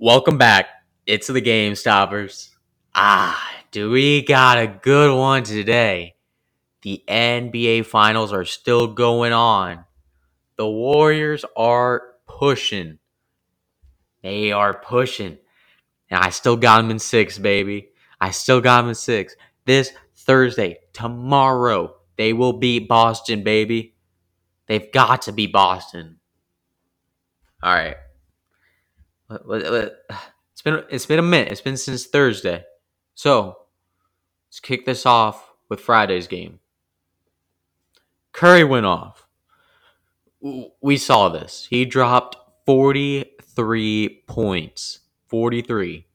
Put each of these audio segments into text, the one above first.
Welcome back. It's the Game Stoppers. Ah, do we got a good one today? The NBA Finals are still going on. The Warriors are pushing. They are pushing. And I still got them in six, baby. I still got them in six. This Thursday, tomorrow, they will beat Boston, baby. They've got to beat Boston. All right. It's been it's been a minute. It's been since Thursday. So let's kick this off with Friday's game. Curry went off. We saw this. He dropped 43 points. 43.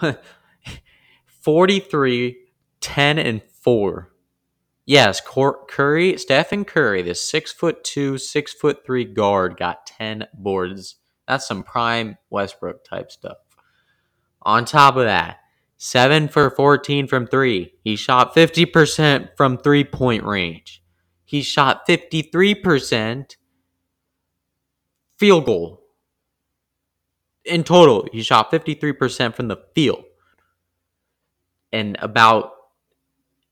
43, 10, and 4. Yes, Curry, Stephen Curry, the six foot two, six foot three guard, got 10 boards. That's some prime Westbrook type stuff. On top of that, 7 for 14 from 3. He shot 50% from three point range. He shot 53% field goal. In total, he shot 53% from the field. And about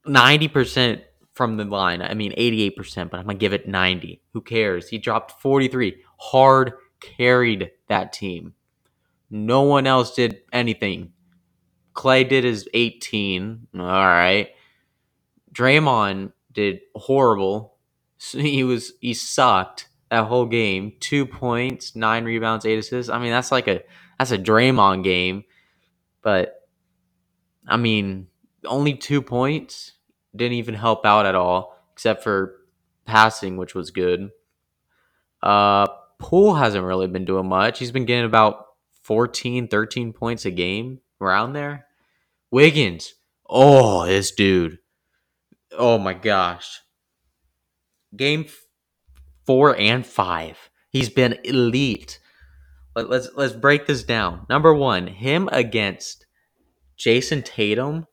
90% from the line. I mean, 88%, but I'm going to give it 90. Who cares? He dropped 43. Hard carried that team. No one else did anything. Klay did his 18. All right. Draymond did horrible. He was he sucked that whole game. Two points, nine rebounds, eight assists. I mean, that's like a that's a Draymond game. But I mean, only two points didn't even help out at all, except for passing, which was good. Uh, Poole hasn't really been doing much. He's been getting about 14, 13 points a game around there. Wiggins, oh, this dude. Oh my gosh. Game four and five. He's been elite. Let, let's let's break this down. Number one, him against Jayson Tatum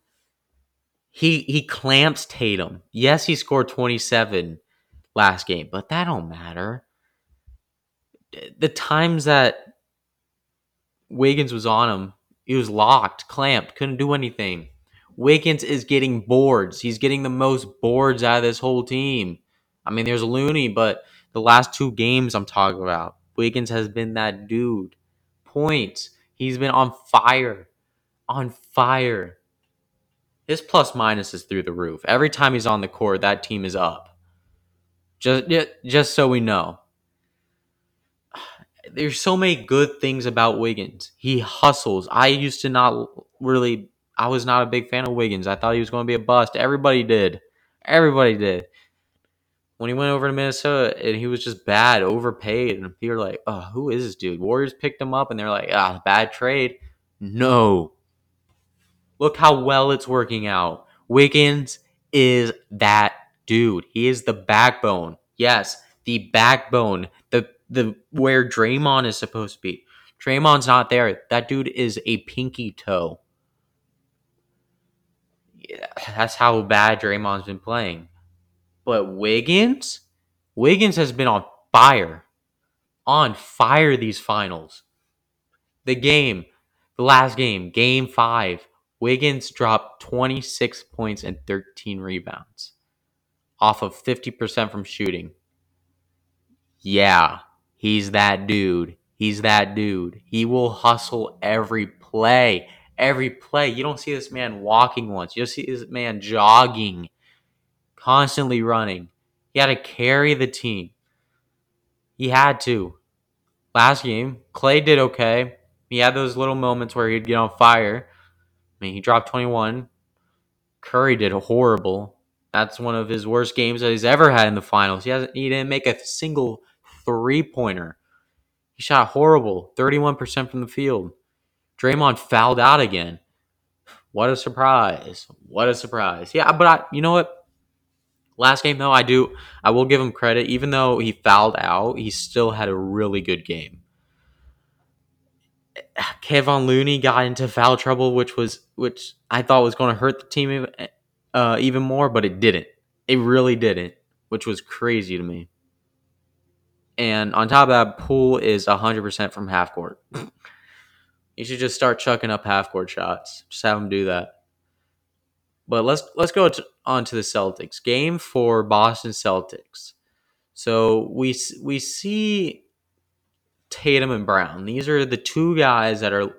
he he clamps Tatum. Yes, he scored 27 last game, but that don't matter. The times that Wiggins was on him, he was locked, clamped, couldn't do anything. Wiggins is getting boards. He's getting the most boards out of this whole team. I mean, there's Looney, but the last two games I'm talking about, Wiggins has been that dude. Points. He's been on fire. On fire. His plus minus is through the roof. Every time he's on the court, that team is up. Just just so we know. There's so many good things about Wiggins. He hustles. I used to not really I was not a big fan of Wiggins. I thought he was going to be a bust. Everybody did. Everybody did. When he went over to Minnesota and he was just bad, overpaid, and people were like, "Oh, who is this dude?" Warriors picked him up and they're like, "Ah, bad trade." No, Look how well it's working out. Wiggins is that dude. He is the backbone. Yes, the backbone. The the where Draymond is supposed to be. Draymond's not there. That dude is a pinky toe. Yeah, that's how bad Draymond's been playing. But Wiggins, Wiggins has been on fire. On fire these finals. The game, the last game, game 5, Wiggins dropped 26 points and 13 rebounds off of 50% from shooting. Yeah, he's that dude. He's that dude. He will hustle every play. Every play. You don't see this man walking once. You see this man jogging, constantly running. He had to carry the team. He had to. Last game, Klay did okay. He had those little moments where he'd get on fire mean, he dropped 21. Curry did horrible. That's one of his worst games that he's ever had in the finals. He hasn't he didn't make a single three pointer. He shot horrible, 31% from the field. Draymond fouled out again. What a surprise. What a surprise. Yeah, but I you know what? Last game though, I do I will give him credit. Even though he fouled out, he still had a really good game. Kevon Looney got into foul trouble, which was which I thought was going to hurt the team uh, even more, but it didn't. It really didn't, which was crazy to me. And on top of that, Poole is 100% from half court. you should just start chucking up half court shots. Just have him do that. But let's let's go to, on to the Celtics. Game for Boston Celtics. So we we see Tatum and Brown. These are the two guys that are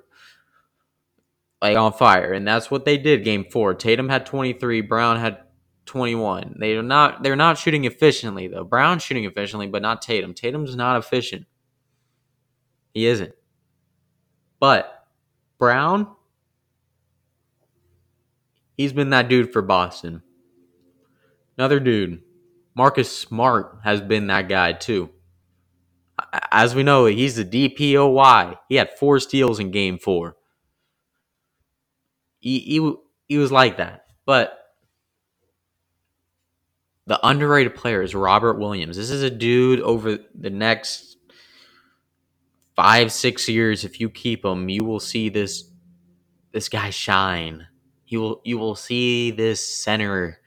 like on fire, and that's what they did. Game four, Tatum had 23, Brown had 21. They are not they're not shooting efficiently though. Brown's shooting efficiently, but not Tatum. Tatum's not efficient. He isn't. But Brown, he's been that dude for Boston. Another dude, Marcus Smart has been that guy too. As we know, he's the DPOY. He had four steals in game four. He, he, he was like that. But the underrated player is Robert Williams. This is a dude over the next five, six years. If you keep him, you will see this this guy shine. You will you will see this center,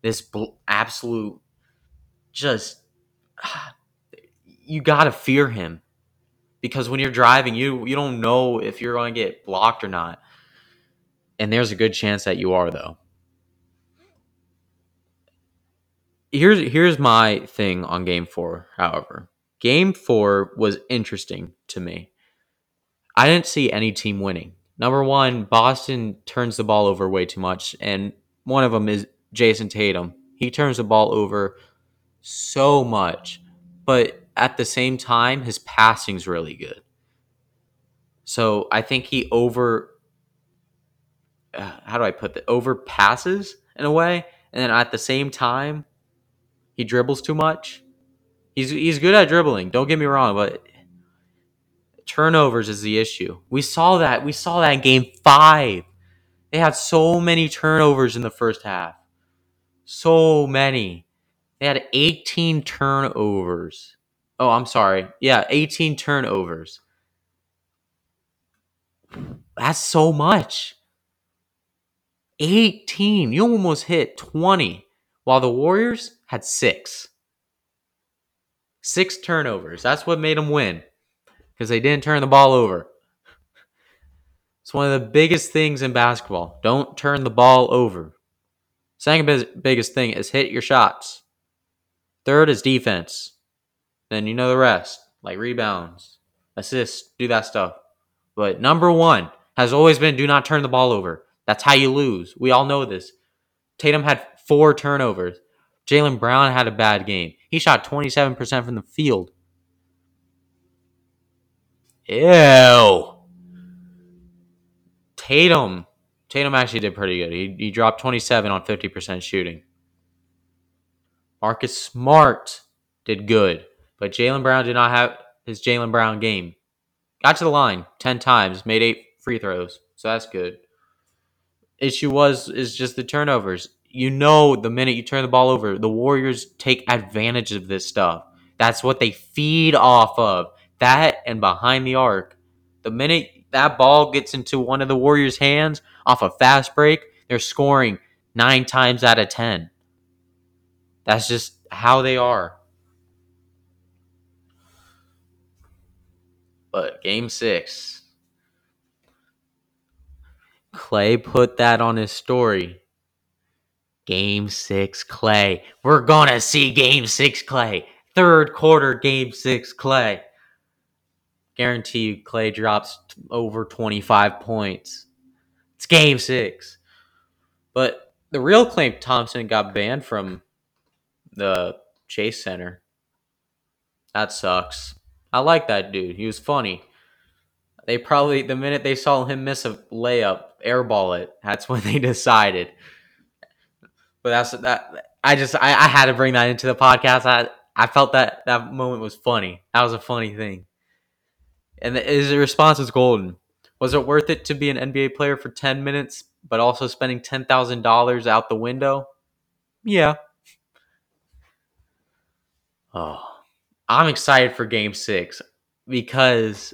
this bl- absolute, just ah, you gotta fear him because when you're driving, you you don't know if you're going to get blocked or not, and there's a good chance that you are though. Here's here's my thing on game four. However, game four was interesting to me. I didn't see any team winning. Number one, Boston turns the ball over way too much, and one of them is Jayson Tatum. He turns the ball over so much, but at the same time, his passing's really good. So I think he over. Uh, how do I put that? Over passes in a way, and then at the same time, he dribbles too much. He's he's good at dribbling. Don't get me wrong, but turnovers is the issue. We saw that. We saw that in game 5. They had so many turnovers in the first half. So many. They had 18 turnovers. Oh, I'm sorry. Yeah, 18 turnovers. That's so much. 18. You almost hit 20, while the Warriors had six. Six turnovers. That's what made them win because they didn't turn the ball over. It's one of the biggest things in basketball. Don't turn the ball over. Second biggest thing is hit your shots. Third is defense. Then you know the rest, like rebounds, assists, do that stuff. But number one has always been do not turn the ball over. That's how you lose. We all know this. Tatum had four turnovers. Jaylen Brown had a bad game. He shot 27% from the field. Ew. Tatum. Tatum actually did pretty good. He, he dropped 27 on 50% shooting. Marcus Smart did good, but Jaylen Brown did not have his Jaylen Brown game. Got to the line 10 times, made eight free throws, so that's good. Issue was is just the turnovers. You know, the minute you turn the ball over, the Warriors take advantage of this stuff. That's what they feed off of. That and behind the arc. The minute that ball gets into one of the Warriors' hands off a fast break, they're scoring nine times out of 10. That's just how they are. But game six, Klay put that on his story. Game six, Klay. We're going to see game six, Klay. Third quarter, game six, Klay. Guarantee you, Klay drops over 25 points. It's game six. But the real Klay Thompson got banned from the Chase Center. That sucks. I like that dude. He was funny. They probably the minute they saw him miss a layup, airball it. That's when they decided. But that's that. I just I, I had to bring that into the podcast. I I felt that that moment was funny. That was a funny thing. And his response was golden. Was it worth it to be an NBA player for ten minutes, but also spending ten thousand dollars out the window? Yeah. Oh, I'm excited for Game Six because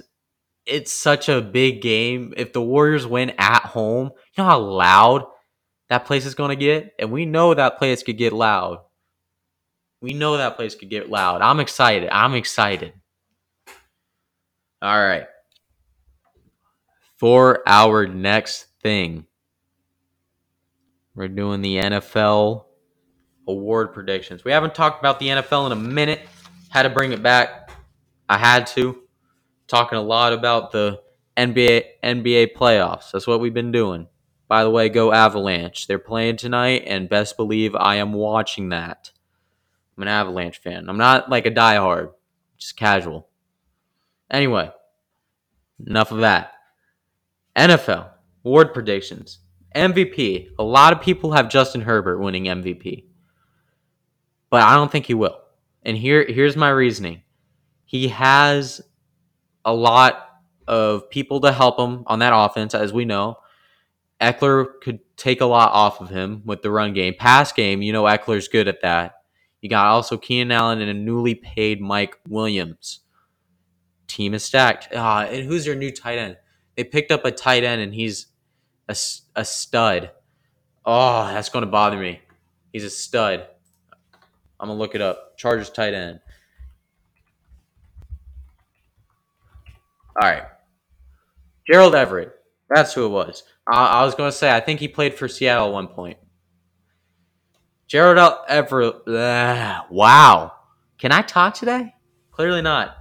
it's such a big game. If the Warriors win at home, you know how loud that place is going to get, and we know that place could get loud. We know that place could get loud. I'm excited. I'm excited. All right. For our next thing, we're doing the NFL award predictions. We haven't talked about the NFL in a minute. Had to bring it back. I had to. Talking a lot about the NBA NBA playoffs. That's what we've been doing. By the way, go Avalanche. They're playing tonight, and best believe I am watching that. I'm an Avalanche fan. I'm not like a diehard, just casual. Anyway, enough of that. NFL award predictions. MVP. A lot of people have Justin Herbert winning MVP. But I don't think he will. And here here's my reasoning. He has a lot of people to help him on that offense, as we know. Ekeler could take a lot off of him with the run game. Pass game, you know Ekeler's good at that. You got also Keenan Allen and a newly paid Mike Williams. Team is stacked. Uh, and who's your new tight end? They picked up a tight end and he's a, a stud. Oh, that's going to bother me. He's a stud. I'm to look it up. Chargers tight end. All right. Gerald Everett. That's who it was. I, I was to say, I think he played for Seattle at one point. Gerald Everett. Uh, wow. Can I talk today? Clearly not.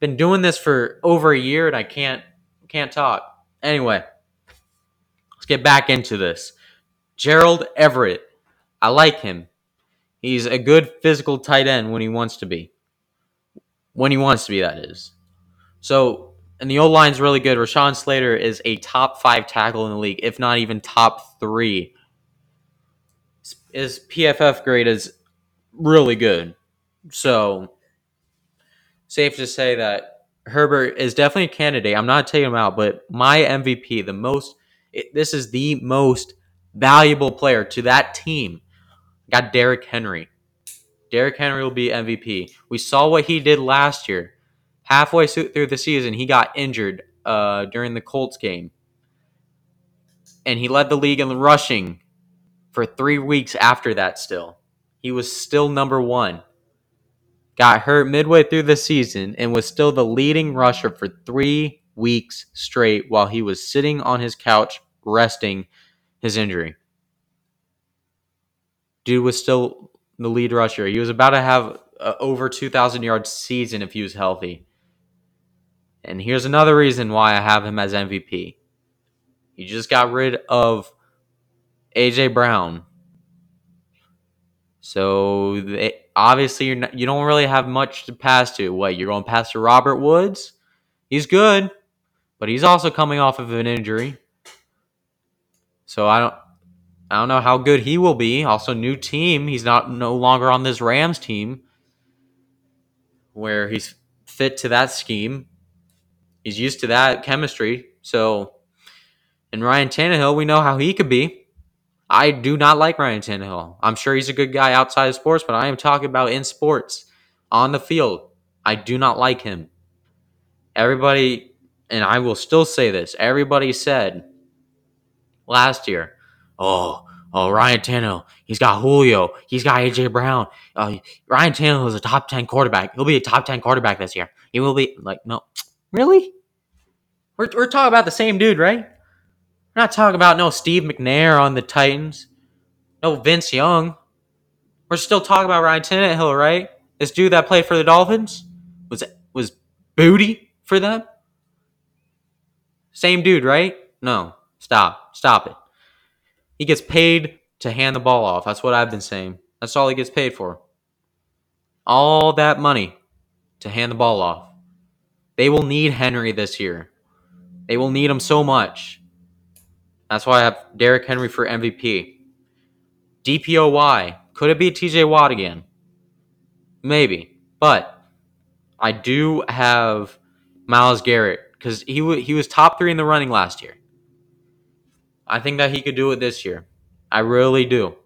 Been doing this for over a year and I can't can't talk. Anyway, let's get back into this. Gerald Everett. I like him. He's a good physical tight end when he wants to be. When he wants to be, that is. So and the O line's really good. Rashawn Slater is a top five tackle in the league, if not even top three. His PFF grade is really good. So, safe to say that Herbert is definitely a candidate. I'm not taking him out, but my MVP, the most, it, this is the most valuable player to that team. Got Derrick Henry. Derrick Henry will be MVP. We saw what he did last year halfway through the season, he got injured uh, during the Colts game. And he led the league in rushing for three weeks after that, still. He was still number one. Got hurt midway through the season and was still the leading rusher for three weeks straight while he was sitting on his couch resting his injury. Dude was still the lead rusher. He was about to have a over 2,000 yard season if he was healthy. And here's another reason why I have him as MVP. He just got rid of AJ Brown. So they, obviously you're not, you don't really have much to pass to. What you're going to pass to Robert Woods? He's good, but he's also coming off of an injury. So I don't I don't know how good he will be. Also new team. He's not no longer on this Rams team where he's fit to that scheme. He's used to that chemistry. So, and Ryan Tannehill, we know how he could be. I do not like Ryan Tannehill. I'm sure he's a good guy outside of sports, but I am talking about in sports, on the field. I do not like him. Everybody, and I will still say this, everybody said last year, oh, oh, Ryan Tannehill, he's got Julio, he's got AJ Brown. Uh, Ryan Tannehill is a top 10 quarterback. He'll be a top 10 quarterback this year. He will be, like, no, Really? We're, we're talking about the same dude, right? We're not talking about no Steve McNair on the Titans, no Vince Young. We're still talking about Ryan Tannehill, right? This dude that played for the Dolphins was was booty for them. Same dude, right? No, stop, stop it. He gets paid to hand the ball off. That's what I've been saying. That's all he gets paid for. All that money to hand the ball off. They will need Henry this year. They will need him so much. That's why I have Derrick Henry for MVP. DPOY. Could it be TJ Watt again? Maybe. But I do have Myles Garrett because he, w- he was top three in the running last year. I think that he could do it this year. I really do.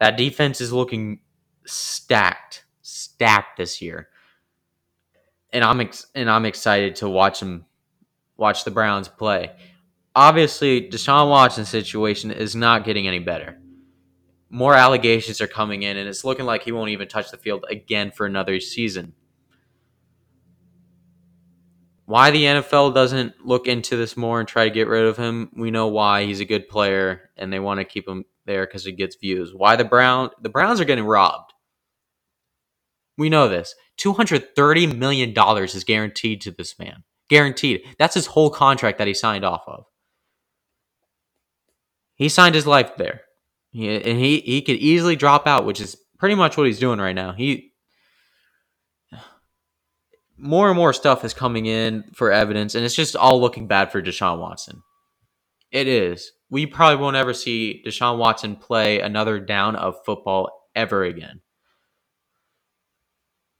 That defense is looking stacked, stacked this year and I'm ex- and I'm excited to watch him watch the Browns play. Obviously, Deshaun Watson's situation is not getting any better. more allegations are coming in, and it's looking like he won't even touch the field again for another season. Why the NFL doesn't look into this more and try to get rid of him, we know why. He's a good player, and they want to keep him there because he gets views. Why the Brown the Browns are getting robbed. We know this. $230 million is guaranteed to this man. Guaranteed. That's his whole contract that he signed off of. He signed his life there. He, and he, he could easily drop out, which is pretty much what he's doing right now. He more and more stuff is coming in for evidence, and it's just all looking bad for Deshaun Watson. It is. We probably won't ever see Deshaun Watson play another down of football ever again.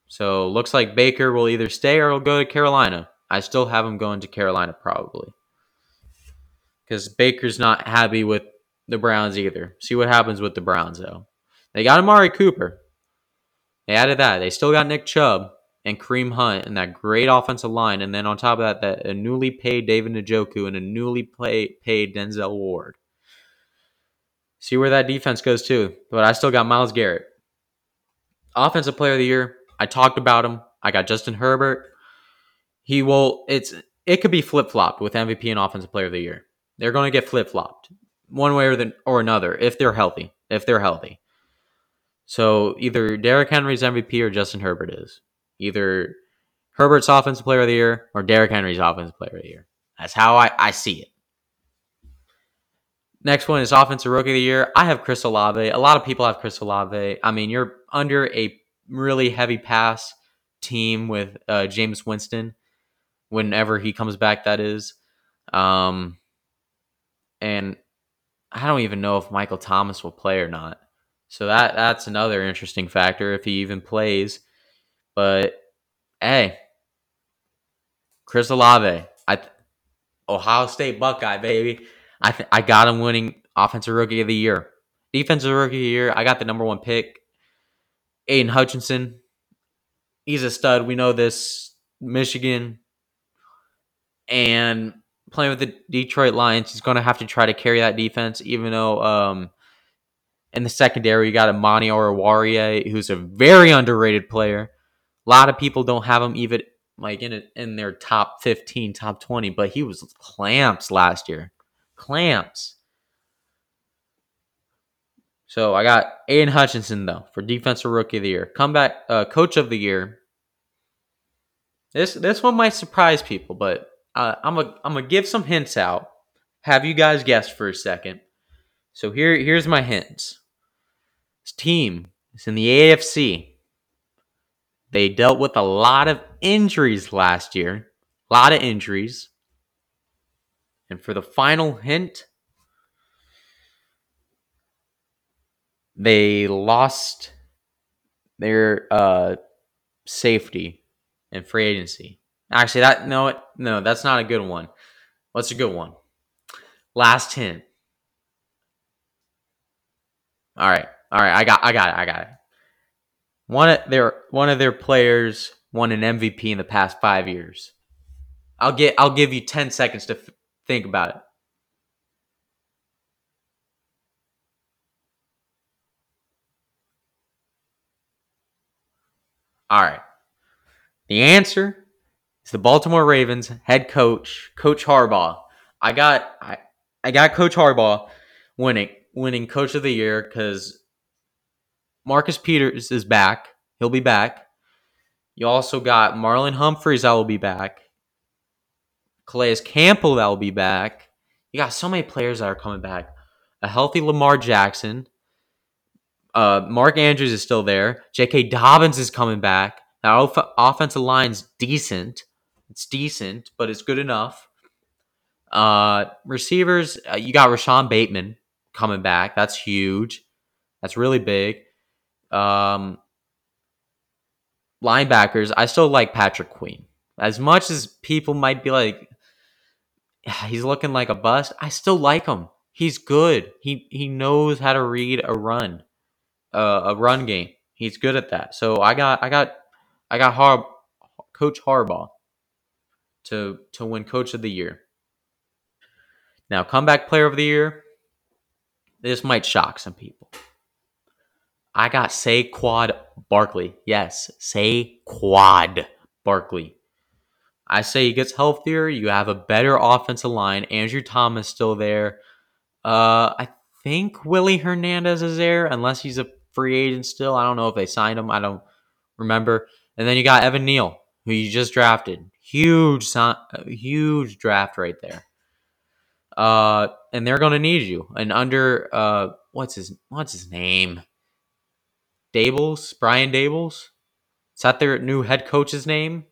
So looks like Baker will either stay or will go to Carolina. I still have him going to Carolina probably. Because Baker's not happy with the Browns either. See what happens with the Browns though. They got Amari Cooper. They added that. They still got Nick Chubb and Kareem Hunt and that great offensive line. And then on top of that, that a newly paid David Njoku and a newly play, paid Denzel Ward. See where that defense goes too. But I still got Myles Garrett. Offensive player of the year. I talked about him. I got Justin Herbert. He will it's it could be flip flopped with MVP and offensive player of the year. They're gonna get flip flopped. One way or the, or another, if they're healthy. If they're healthy. So either Derrick Henry's MVP or Justin Herbert is either Herbert's offensive player of the year or Derrick Henry's offensive player of the year. That's how I, I see it. Next one is offensive rookie of the year. I have Chris Olave. A lot of people have Chris Olave. I mean, you're under a really heavy pass team with uh, Jameis Winston whenever he comes back. That is, um, and I don't even know if Michael Thomas will play or not. So that that's another interesting factor if he even plays. But hey, Chris Olave, I Ohio State Buckeye baby. I th- I got him winning offensive rookie of the year, defensive rookie of the year. I got the number one pick, Aidan Hutchinson. He's a stud. We know this. Michigan and playing with the Detroit Lions, he's going to have to try to carry that defense, even though um, in the secondary, you got Amani Oruwariye, who's a very underrated player. A lot of people don't have him even like in a, in their top 15, top 20, but he was clamps last year. Clamps. So I got Aidan Hutchinson though for defensive rookie of the year. Comeback uh, coach of the year. This this one might surprise people, but uh, I'm a I'm gonna give some hints out. Have you guys guess for a second? So here here's my hints. This team is in the AFC. They dealt with a lot of injuries last year, a lot of injuries. And for the final hint, they lost their uh, safety and free agency. Actually, that no, no, that's not a good one. What's a good one? Last hint. All right, all right, I got, I got it, I got it. One of their one of their players won an MVP in the past five years. I'll get I'll give you ten seconds to f- think about it. All right. The answer is the Baltimore Ravens head coach, Coach Harbaugh. I got I, I got Coach Harbaugh winning winning coach of the year because Marcus Peters is back. He'll be back. You also got Marlon Humphreys that will be back. Calais Campbell that will be back. You got so many players that are coming back. A healthy Lamar Jackson. Uh, Mark Andrews is still there. J.K. Dobbins is coming back. That off- offensive line's decent. It's decent, but it's good enough. Uh, receivers, uh, you got Rashod Bateman coming back. That's huge. That's really big. Um, linebackers, I still like Patrick Queen. As much as people might be like, he's looking like a bust, I still like him. He's good. He he knows how to read a run, uh, a run game. He's good at that. So I got I got I got Har- Coach Harbaugh to to win Coach of the Year. Now, comeback player of the year. This might shock some people. I got Saquon Barkley. Yes, Saquon Barkley. I say he gets healthier. You have a better offensive line. Andrew Thomas still there. Uh, I think Willie Hernandez is there, unless he's a free agent still. I don't know if they signed him. I don't remember. And then you got Evan Neal, who you just drafted. Huge, huge draft right there. Uh, and they're gonna need you. And under uh, what's his what's his name? Daboll's Brian Dables. Is that their new head coach's name?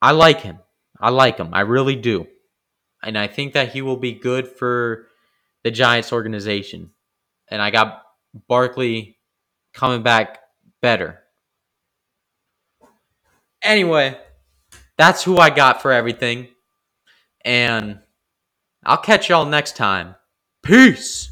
I like him. I like him. I really do. And I think that he will be good for the Giants organization. And I got Barkley coming back better. Anyway, that's who I got for everything. And I'll catch y'all next time. Peace.